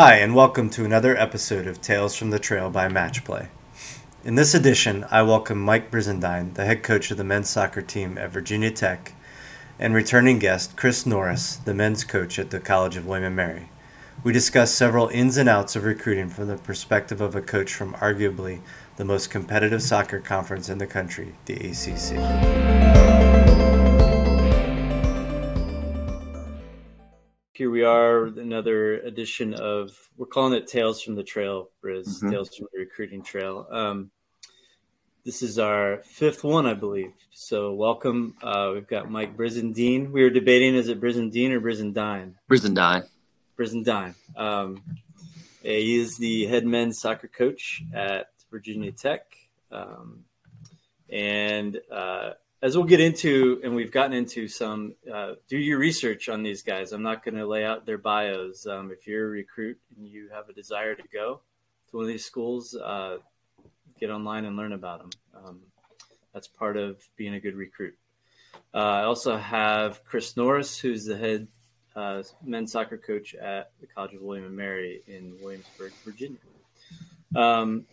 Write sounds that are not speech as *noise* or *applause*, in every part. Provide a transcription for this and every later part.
Hi, and welcome to another episode of Tales from the Trail by Matchplay. In this edition, I welcome Mike Brizendine, the head coach of the men's soccer team at Virginia Tech, and returning guest Chris Norris, the men's coach at the College of William & Mary. We discuss several ins and outs of recruiting from the perspective of a coach from arguably the most competitive soccer conference in the country, the ACC. Here we are, another edition of we're calling it Tales from the Trail, Briz, mm-hmm. Tales from the Recruiting Trail. Um, this is our fifth one, I believe. So welcome. Uh, we've got Mike Brizendine. We were debating is it Brizendine or Brizendine? Brizendine. Brizendine. Um, he is the head men's soccer coach at Virginia Tech. Um, and uh, as we'll get into, and we've gotten into some, uh, do your research on these guys. I'm not going to lay out their bios. Um, if you're a recruit and you have a desire to go to one of these schools, uh, get online and learn about them. Um, that's part of being a good recruit. Uh, I also have Chris Norris, who's the head uh, men's soccer coach at the College of William and Mary in Williamsburg, Virginia. Um,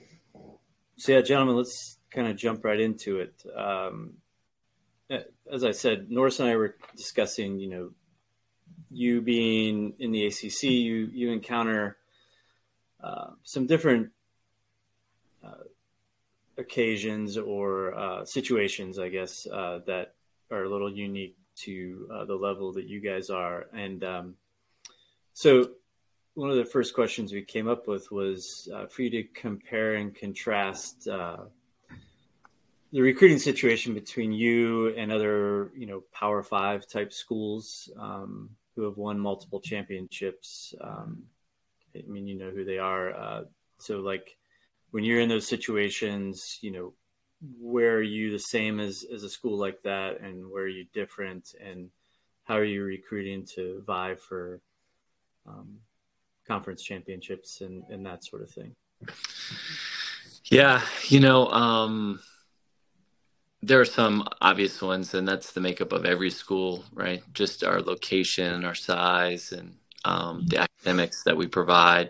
so yeah, gentlemen, let's kind of jump right into it. Um, as I said, Norris and I were discussing, you know, you being in the ACC, you you encounter uh, some different uh, occasions or uh, situations, I guess, uh, that are a little unique to uh, the level that you guys are. And um, so, one of the first questions we came up with was uh, for you to compare and contrast the recruiting situation between you and other, you know, Power Five type schools um, who have won multiple championships. Um, I mean, you know who they are. Uh, so, like, when you're in those situations, you know, where are you the same as as a school like that, and where are you different, and how are you recruiting to vie for um, conference championships and and that sort of thing? Yeah, you know. Um there are some obvious ones, and that's the makeup of every school, right? Just our location, our size, and um, the academics that we provide.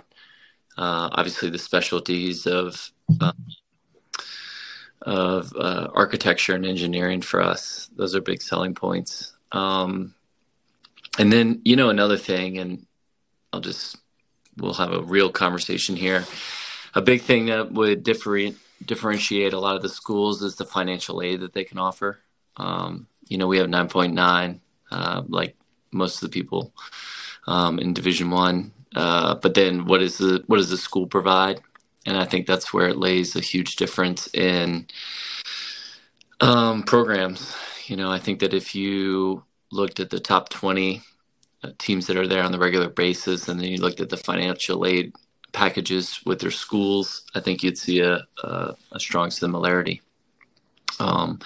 Uh, obviously, the specialties of uh, of uh, architecture and engineering for us; those are big selling points. Um, and then, you know, another thing, and I'll just we'll have a real conversation here. A big thing that would differentiate differentiate a lot of the schools is the financial aid that they can offer. Um, you know, we have 9.9, uh, like most of the people um, in Division One. Uh, but then, what is the what does the school provide? And I think that's where it lays a huge difference in um, programs. You know, I think that if you looked at the top 20 uh, teams that are there on the regular basis, and then you looked at the financial aid packages with their schools, I think you'd see a, a, a strong similarity. Um,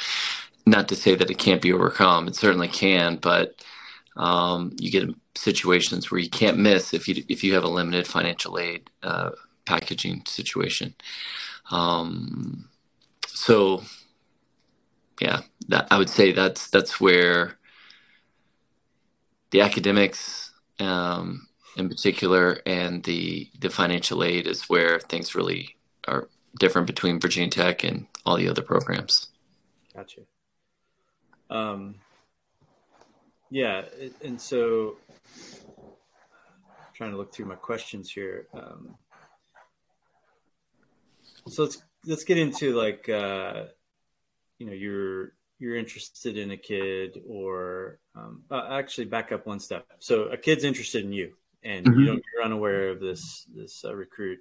not to say that it can't be overcome, it certainly can, but um, you get situations where you can't miss if you if you have a limited financial aid uh, packaging situation. Um, so, yeah, that, I would say that's that's where the academics um, in particular, and the the financial aid is where things really are different between Virginia Tech and all the other programs. Gotcha. Um, yeah, and so I'm trying to look through my questions here. Um, so let's let's get into like uh, you know you're you're interested in a kid or um, uh, actually back up one step. So a kid's interested in you and mm-hmm. you don't, you're unaware of this this uh, recruit,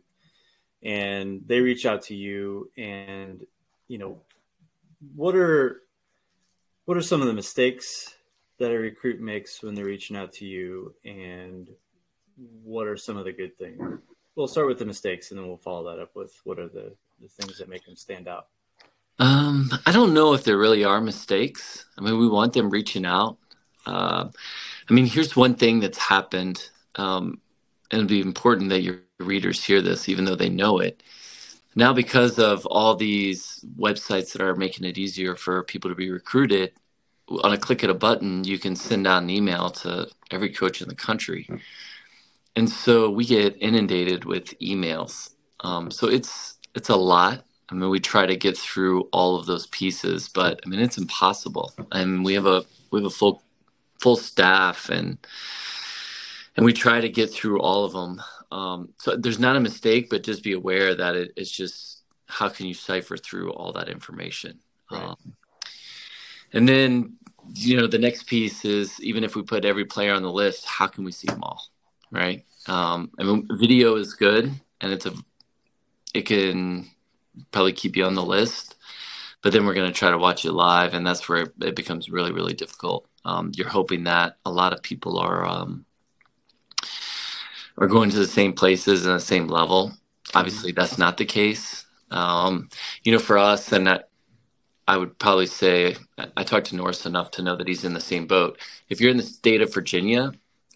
and they reach out to you, and you know, what are what are some of the mistakes that a recruit makes when they're reaching out to you, and what are some of the good things? We'll start with the mistakes, and then we'll follow that up with what are the the things that make them stand out. Um, I don't know if there really are mistakes. I mean, we want them reaching out. Uh, I mean, here's one thing that's happened um, and it'd be important that your readers hear this, even though they know it. Now, because of all these websites that are making it easier for people to be recruited, on a click of a button, you can send out an email to every coach in the country. and so we get inundated with emails. Um, so it's it's a lot. I mean, we try to get through all of those pieces, but I mean, it's impossible. I mean, we have a we have a full full staff, and and we try to get through all of them. Um, so there's not a mistake, but just be aware that it, it's just how can you cipher through all that information. Right. Um, and then you know the next piece is even if we put every player on the list, how can we see them all? Right. Um, I mean, video is good, and it's a it can probably keep you on the list, but then we're going to try to watch it live, and that's where it becomes really really difficult. Um, you're hoping that a lot of people are um, are going to the same places and the same level. Obviously, that's not the case. Um, you know, for us, and that I would probably say I talked to Norris enough to know that he's in the same boat. If you're in the state of Virginia,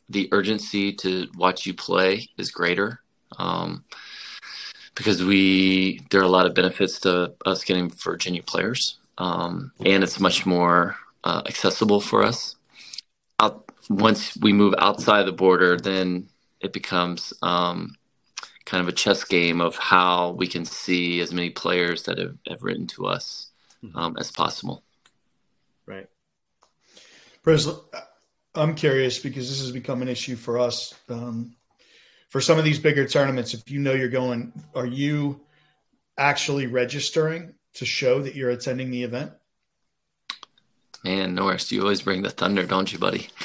the urgency to watch you play is greater um, because we there are a lot of benefits to us getting Virginia players, um, and it's much more uh, accessible for us. Out, once we move outside the border, then it becomes um, kind of a chess game of how we can see as many players that have, have written to us mm-hmm. um, as possible. Right. Presley, I'm curious because this has become an issue for us. Um, for some of these bigger tournaments, if you know you're going, are you actually registering to show that you're attending the event? Man, Norris, you always bring the thunder, don't you, buddy? *laughs*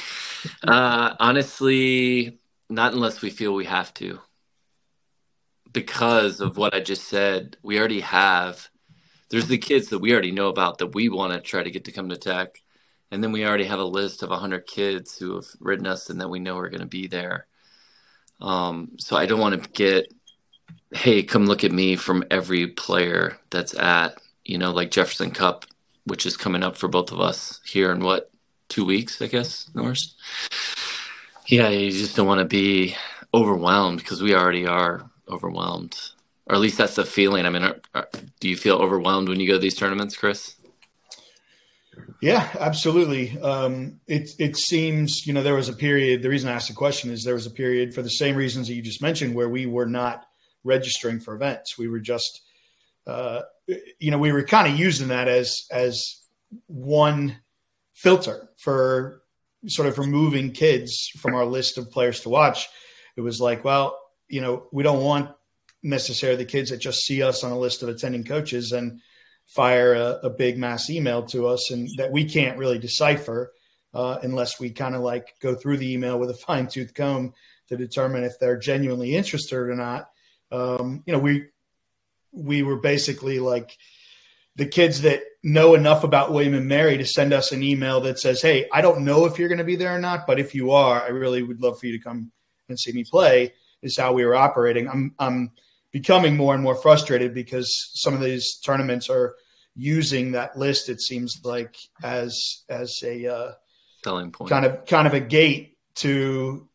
Uh, honestly, not unless we feel we have to. Because of what I just said, we already have. There's the kids that we already know about that we want to try to get to come to tech. And then we already have a list of 100 kids who have written us and that we know are going to be there. Um, so I don't want to get, hey, come look at me from every player that's at, you know, like Jefferson Cup, which is coming up for both of us here in what, two weeks, I guess, Norris? Yeah, you just don't want to be overwhelmed because we already are overwhelmed, or at least that's the feeling. I mean, are, are, do you feel overwhelmed when you go to these tournaments, Chris? Yeah, absolutely. Um, it it seems you know there was a period. The reason I asked the question is there was a period for the same reasons that you just mentioned where we were not registering for events. We were just, uh, you know, we were kind of using that as as one filter for sort of removing kids from our list of players to watch, it was like, well, you know, we don't want necessarily the kids that just see us on a list of attending coaches and fire a, a big mass email to us and that we can't really decipher uh, unless we kind of like go through the email with a *laughs* fine tooth comb to determine if they're genuinely interested or not. Um, you know, we we were basically like the kids that know enough about William and Mary to send us an email that says, Hey, I don't know if you're going to be there or not, but if you are, I really would love for you to come and see me play, is how we were operating. I'm, I'm becoming more and more frustrated because some of these tournaments are using that list, it seems like, as, as a uh, selling point, kind of, kind of a gate to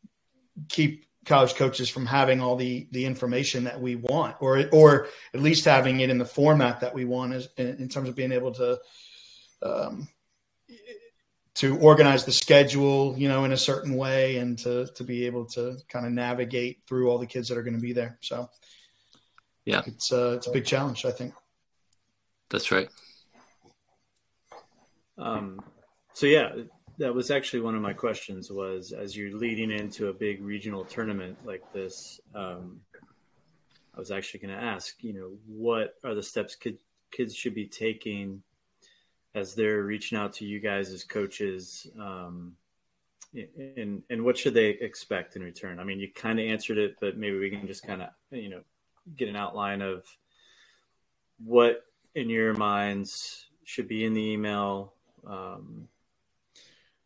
keep college coaches from having all the the information that we want, or or at least having it in the format that we want, is in, in terms of being able to um, to organize the schedule, you know, in a certain way, and to to be able to kind of navigate through all the kids that are going to be there. So, yeah, it's uh, it's a big challenge, I think. That's right. Um, so yeah, that was actually one of my questions was as you're leading into a big regional tournament like this um, i was actually going to ask you know what are the steps kid, kids should be taking as they're reaching out to you guys as coaches um, and and what should they expect in return? I mean you kind of answered it but maybe we can just kind of you know get an outline of what in your minds should be in the email um,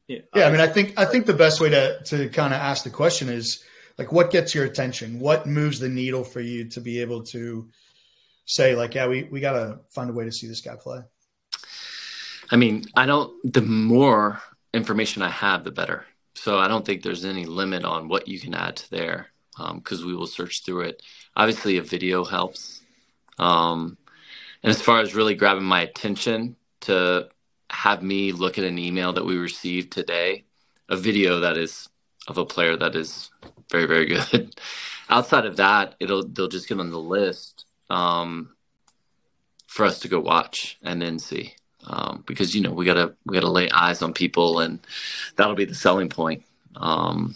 yeah, I mean, I think I think the best way to to kind of ask the question is like, what gets your attention? What moves the needle for you to be able to say, like, yeah, we we got to find a way to see this guy play. I mean, I don't. The more information I have, the better. So I don't think there's any limit on what you can add to there because um, we will search through it. Obviously, a video helps. Um, and as far as really grabbing my attention to have me look at an email that we received today, a video that is of a player that is very very good. *laughs* Outside of that, it'll they'll just get on the list um, for us to go watch and then see um, because you know we gotta we gotta lay eyes on people and that'll be the selling point. Um,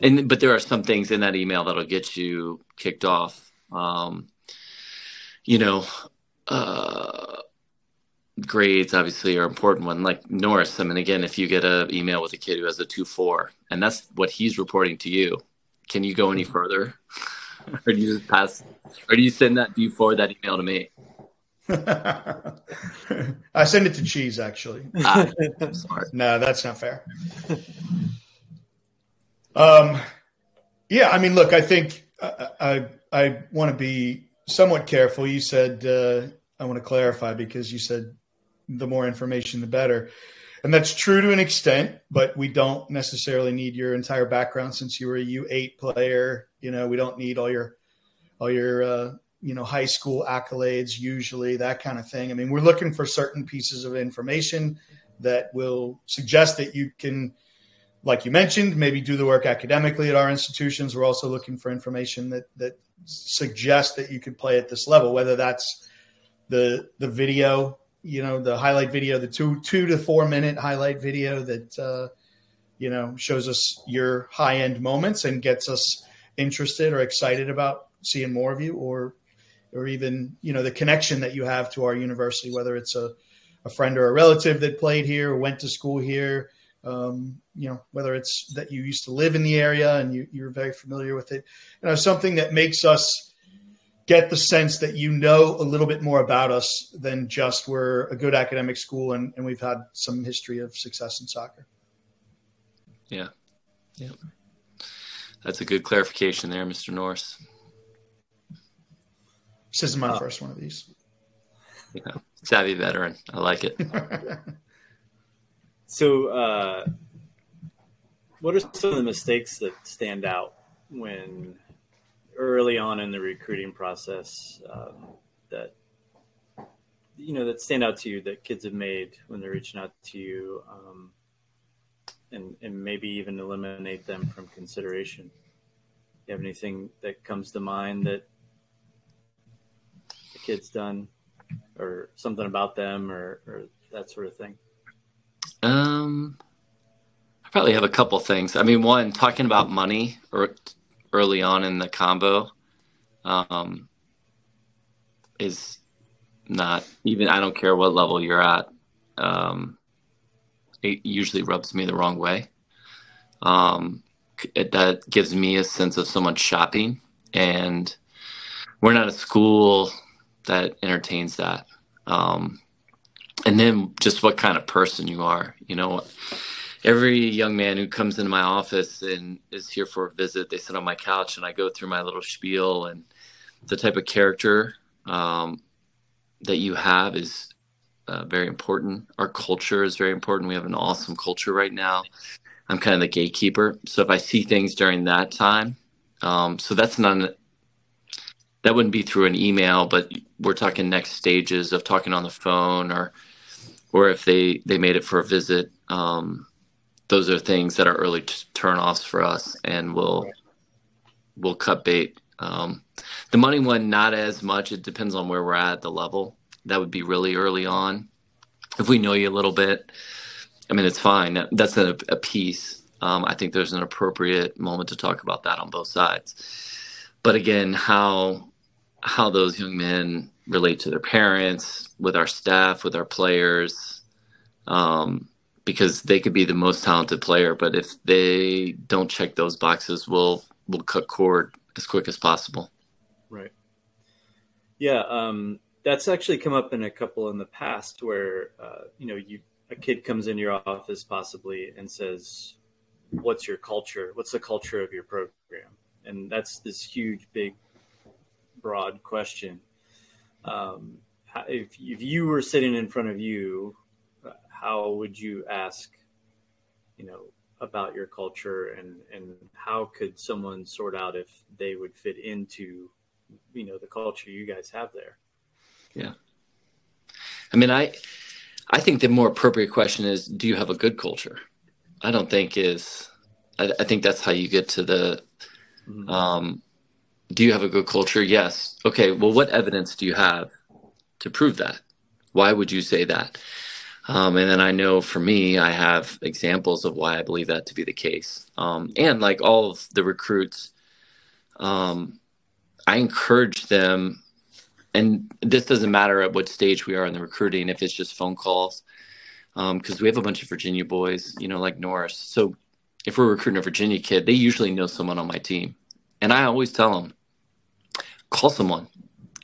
and but there are some things in that email that'll get you kicked off. Um, you know, uh, grades obviously are important one like norris i mean again if you get an email with a kid who has a 2-4 and that's what he's reporting to you can you go any further? *laughs* Or do you just pass or do you send that do you forward that email to me? *laughs* I send it to cheese actually. *laughs* Ah, no that's not fair. Um yeah i mean look i think i i, I want to be somewhat careful. You said uh I want to clarify because you said the more information, the better. And that's true to an extent, but we don't necessarily need your entire background since you were a U8 player. You know, we don't need all your, all your, uh, you know, high school accolades, usually that kind of thing. I mean, we're looking for certain pieces of information that will suggest that you can, like you mentioned, maybe do the work academically at our institutions. We're also looking for information that that suggests that you could play at this level, whether that's the the video you know the highlight video, the two two to four minute highlight video that uh, you know shows us your high end moments and gets us interested or excited about seeing more of you, or or even you know the connection that you have to our university, whether it's a a friend or a relative that played here or went to school here. Um, you know, whether it's that you used to live in the area and you, you're very familiar with it, you know, something that makes us get the sense that you know a little bit more about us than just we're a good academic school and, and we've had some history of success in soccer. Yeah. Yeah. That's a good clarification there, Mr. Norris. This isn't my uh, first one of these. Yeah. Savvy veteran. I like it. *laughs* so, uh, what are some of the mistakes that stand out when early on in the recruiting process um, that you know that stand out to you that kids have made when they're reaching out to you um, and and maybe even eliminate them from consideration? You have anything that comes to mind that the kid's done or something about them or, or that sort of thing? Um i probably have a couple things. I mean one talking about money or early on in the combo um, is not even. I don't care what level you're at. Um, it usually rubs me the wrong way. Um, it, that gives me a sense of someone shopping, and we're not a school that entertains that. Um, and then just what kind of person you are, you know every young man who comes into my office and is here for a visit, they sit on my couch and I go through my little spiel and the type of character um, that you have is uh, very important. Our culture is very important. We have an awesome culture right now. I'm kind of the gatekeeper. So if I see things during that time, um, so that's not that wouldn't be through an email, but we're talking next stages of talking on the phone or or if they they made it for a visit. Um, those are things that are early t- turnoffs for us, and we'll we'll cut bait. Um, the money one, not as much. It depends on where we're at, the level. That would be really early on. If we know you a little bit, I mean, it's fine. That's a, a piece. Um, I think there's an appropriate moment to talk about that on both sides. But again, how how those young men relate to their parents, with our staff, with our players, um, because they could be the most talented player, but if they don't check those boxes, we'll we'll cut cord as quick as possible. Right. Yeah, um, that's actually come up in a couple in the past where uh, you know you a kid comes in your office possibly and says, "What's your culture? What's the culture of your program?" And that's this huge, big, broad question. Um, if if you were sitting in front of you how would you ask, you know, about your culture and and how could someone sort out if they would fit into, you know, the culture you guys have there? Yeah. I mean, I I think the more appropriate question is, do you have a good culture? I don't think is I, I think that's how you get to the. Mm-hmm. Um, do you have a good culture? Yes. Okay. Well, what evidence do you have to prove that? Why would you say that? Um, and then I know for me, I have examples of why I believe that to be the case. Um, and like all of the recruits, um, I encourage them, and this doesn't matter at what stage we are in the recruiting, if it's just phone calls, because um, we have a bunch of Virginia boys, you know, like Norris. So if we're recruiting a Virginia kid, they usually know someone on my team. And I always tell them, call someone.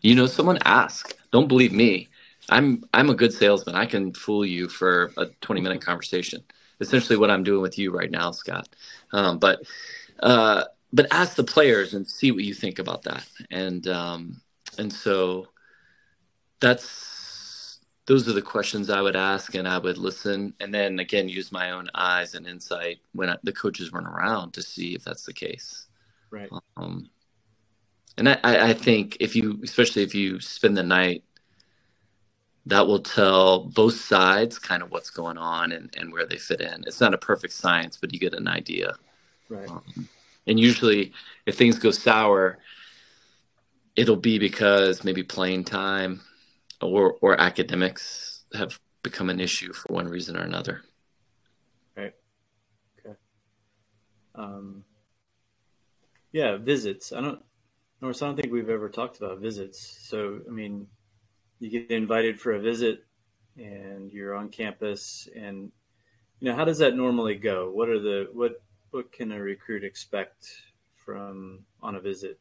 You know, someone ask. Don't believe me. I'm I'm a good salesman. I can fool you for a 20 minute conversation. Essentially, what I'm doing with you right now, Scott. Um, but uh, but ask the players and see what you think about that. And um, and so that's those are the questions I would ask, and I would listen, and then again use my own eyes and insight when I, the coaches weren't around to see if that's the case. Right. Um, and I, I think if you, especially if you spend the night that will tell both sides kind of what's going on and, and where they fit in. It's not a perfect science, but you get an idea. Right. Um, and usually, if things go sour, it'll be because maybe playing time or or academics have become an issue for one reason or another. Right. Okay. Um, yeah, visits. I don't. Norris, I don't think we've ever talked about visits. So, I mean, you get invited for a visit and you're on campus and you know how does that normally go? What are the what what can a recruit expect from on a visit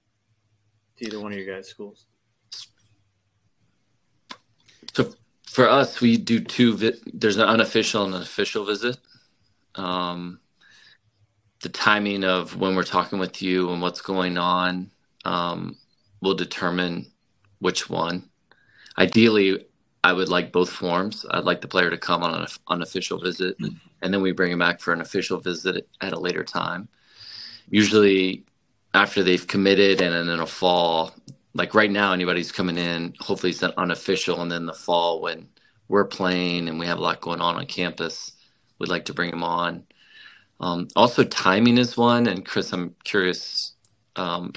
to either one of your guys schools? So for us we do two vi- there's an unofficial and an official visit. Um, the timing of when we're talking with you and what's going on um, will determine which one ideally, I would like both forms. I'd like the player to come on an unofficial visit, mm-hmm. and then we bring him back for an official visit at a later time. Usually, after they've committed, and then in a fall, like right now, anybody's coming in. Hopefully, it's an unofficial, and then the fall when we're playing and we have a lot going on on campus, we'd like to bring him on. Um, also, timing is one, and Chris, I'm curious um,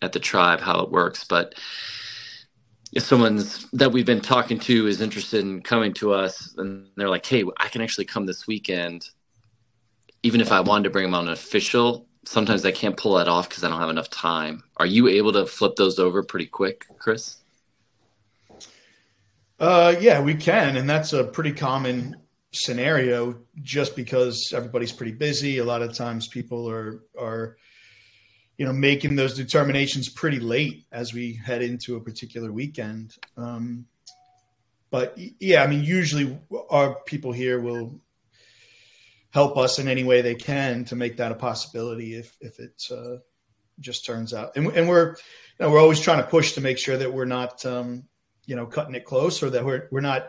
at the tribe how it works, but if someone's that we've been talking to is interested in coming to us and they're like, hey, I can actually come this weekend, even if I wanted to bring them on an official, sometimes I can't pull that off because I don't have enough time. Are you able to flip those over pretty quick, Chris? Uh, yeah, we can, and that's a pretty common scenario. Just because everybody's pretty busy, a lot of times people are are you know, making those determinations pretty late as we head into a particular weekend. Um, but yeah, I mean, usually our people here will help us in any way they can to make that a possibility if if it uh, just turns out. And, and we're you know, we're always trying to push to make sure that we're not um, you know cutting it close or that we're we're not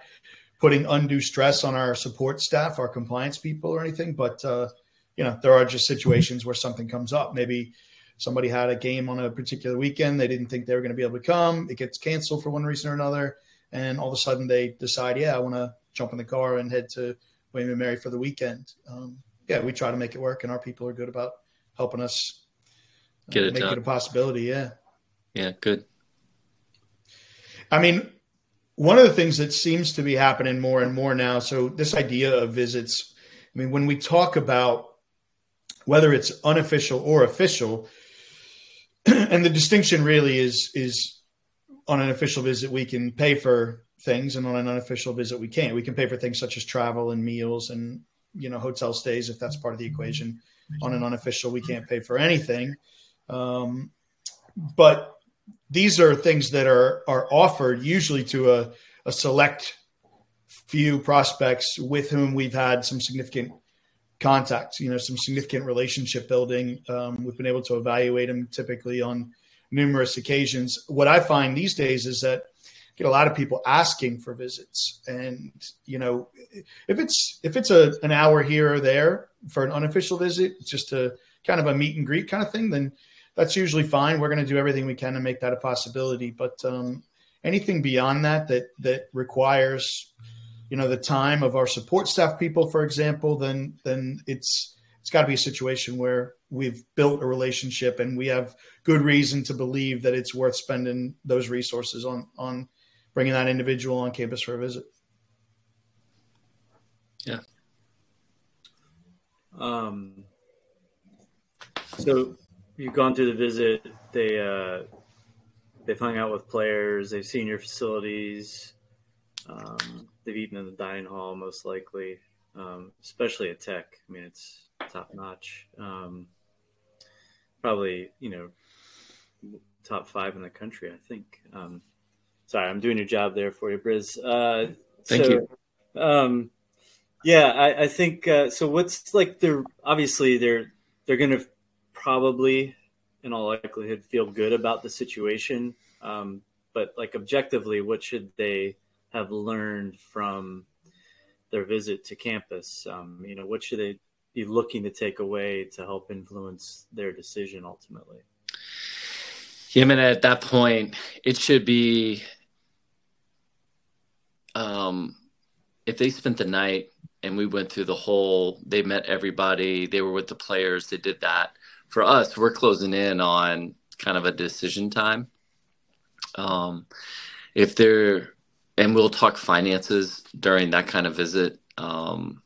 putting undue stress on our support staff, our compliance people, or anything. But uh, you know, there are just situations where something comes up, maybe somebody had a game on a particular weekend. They didn't think they were going to be able to come. It gets canceled for one reason or another. And all of a sudden they decide, yeah, I want to jump in the car and head to William and Mary for the weekend. Um, yeah, we try to make it work, and our people are good about helping us uh, get it make done. it a possibility. Yeah. Yeah, good. I mean, one of the things that seems to be happening more and more now. So this idea of visits. I mean, when we talk about whether it's unofficial or official, *clears throat* and the distinction really is is on an official visit we can pay for things and on an unofficial visit we can't. We can pay for things such as travel and meals and you know hotel stays if that's part of the equation. On an unofficial we can't pay for anything. Um, but these are things that are are offered usually to a, a select few prospects with whom we've had some significant contact, you know, some significant relationship building. Um, we've been able to evaluate them typically on numerous occasions. What I find these days is that I get a lot of people asking for visits, and you know, if it's if it's a an hour here or there for an unofficial visit, just a kind of a meet and greet kind of thing, then that's usually fine. We're going to do everything we can to make that a possibility. But um, anything beyond that that that requires you know the time of our support staff people for example then then it's it's got to be a situation where we've built a relationship and we have good reason to believe that it's worth spending those resources on on bringing that individual on campus for a visit. Yeah. Um, so you've gone through the visit. They uh, they've hung out with players. They've seen your facilities. Um, they've eaten in the dining hall, most likely, um, especially at Tech. I mean, it's top notch. Um, probably, you know, top five in the country, I think. Um, sorry, I'm doing your job there for you, Briz. Uh, Thank so, you. Um, yeah, I, I think uh, so. What's like they're obviously they're they're going to probably, in all likelihood, feel good about the situation. Um, but like objectively, what should they have learned from their visit to campus? Um, you know, what should they be looking to take away to help influence their decision ultimately? Yeah, I mean, at that point, it should be um, if they spent the night and we went through the whole, they met everybody, they were with the players, they did that. For us, we're closing in on kind of a decision time. Um, if they're, and we'll talk finances during that kind of visit. Um,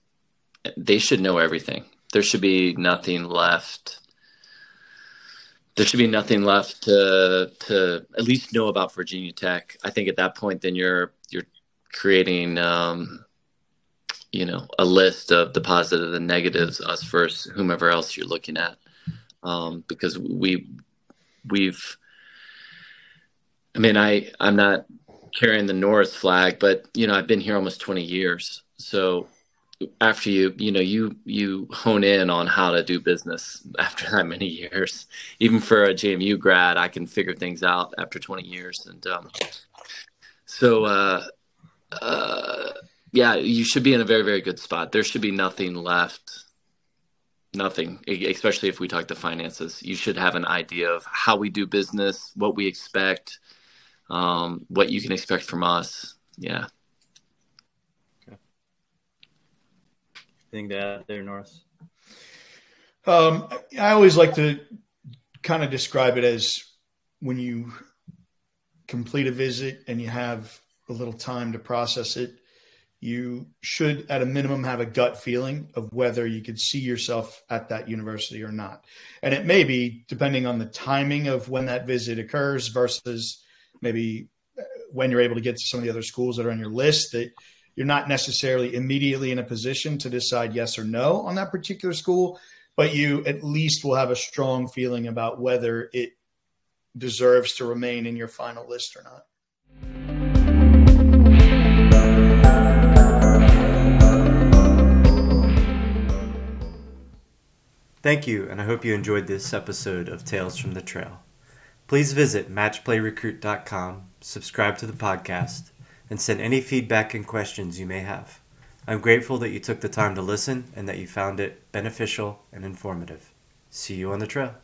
they should know everything. There should be nothing left. There should be nothing left to to at least know about Virginia Tech. I think at that point, then you're you're creating, um, you know, a list of the positives positive and negatives, us first, whomever else you're looking at, um, because we we've. I mean, I I'm not carrying the North flag, but you know, I've been here almost 20 years, so after you you know you you hone in on how to do business *laughs* after that many years. Even for a jmu grad i can figure things out after 20 years and um, so uh, uh, yeah you should be in a very very good spot. There should be nothing left nothing especially if we talk to finances. You should have an idea of how we do business what we expect um, what you can expect from us yeah Anything to add there, Norris? Um, I always like to kind of describe it as when you complete a visit and you have a little time to process it, you should, at a minimum, have a gut feeling of whether you could see yourself at that university or not. And it may be, depending on the timing of when that visit occurs versus maybe uh, when you're able to get to some of the other schools that are on your list, that you're not necessarily immediately in a position to decide yes or no on that particular school, but you at least will have a strong feeling about whether it deserves to remain in your final list or not. Thank you, and I hope you enjoyed this episode of Tales from the Trail. Please visit matchplayrecruit.com, subscribe to the podcast, and send any feedback and questions you may have. I'm grateful that you took the time to listen and that you found it beneficial and informative. See you on the trail.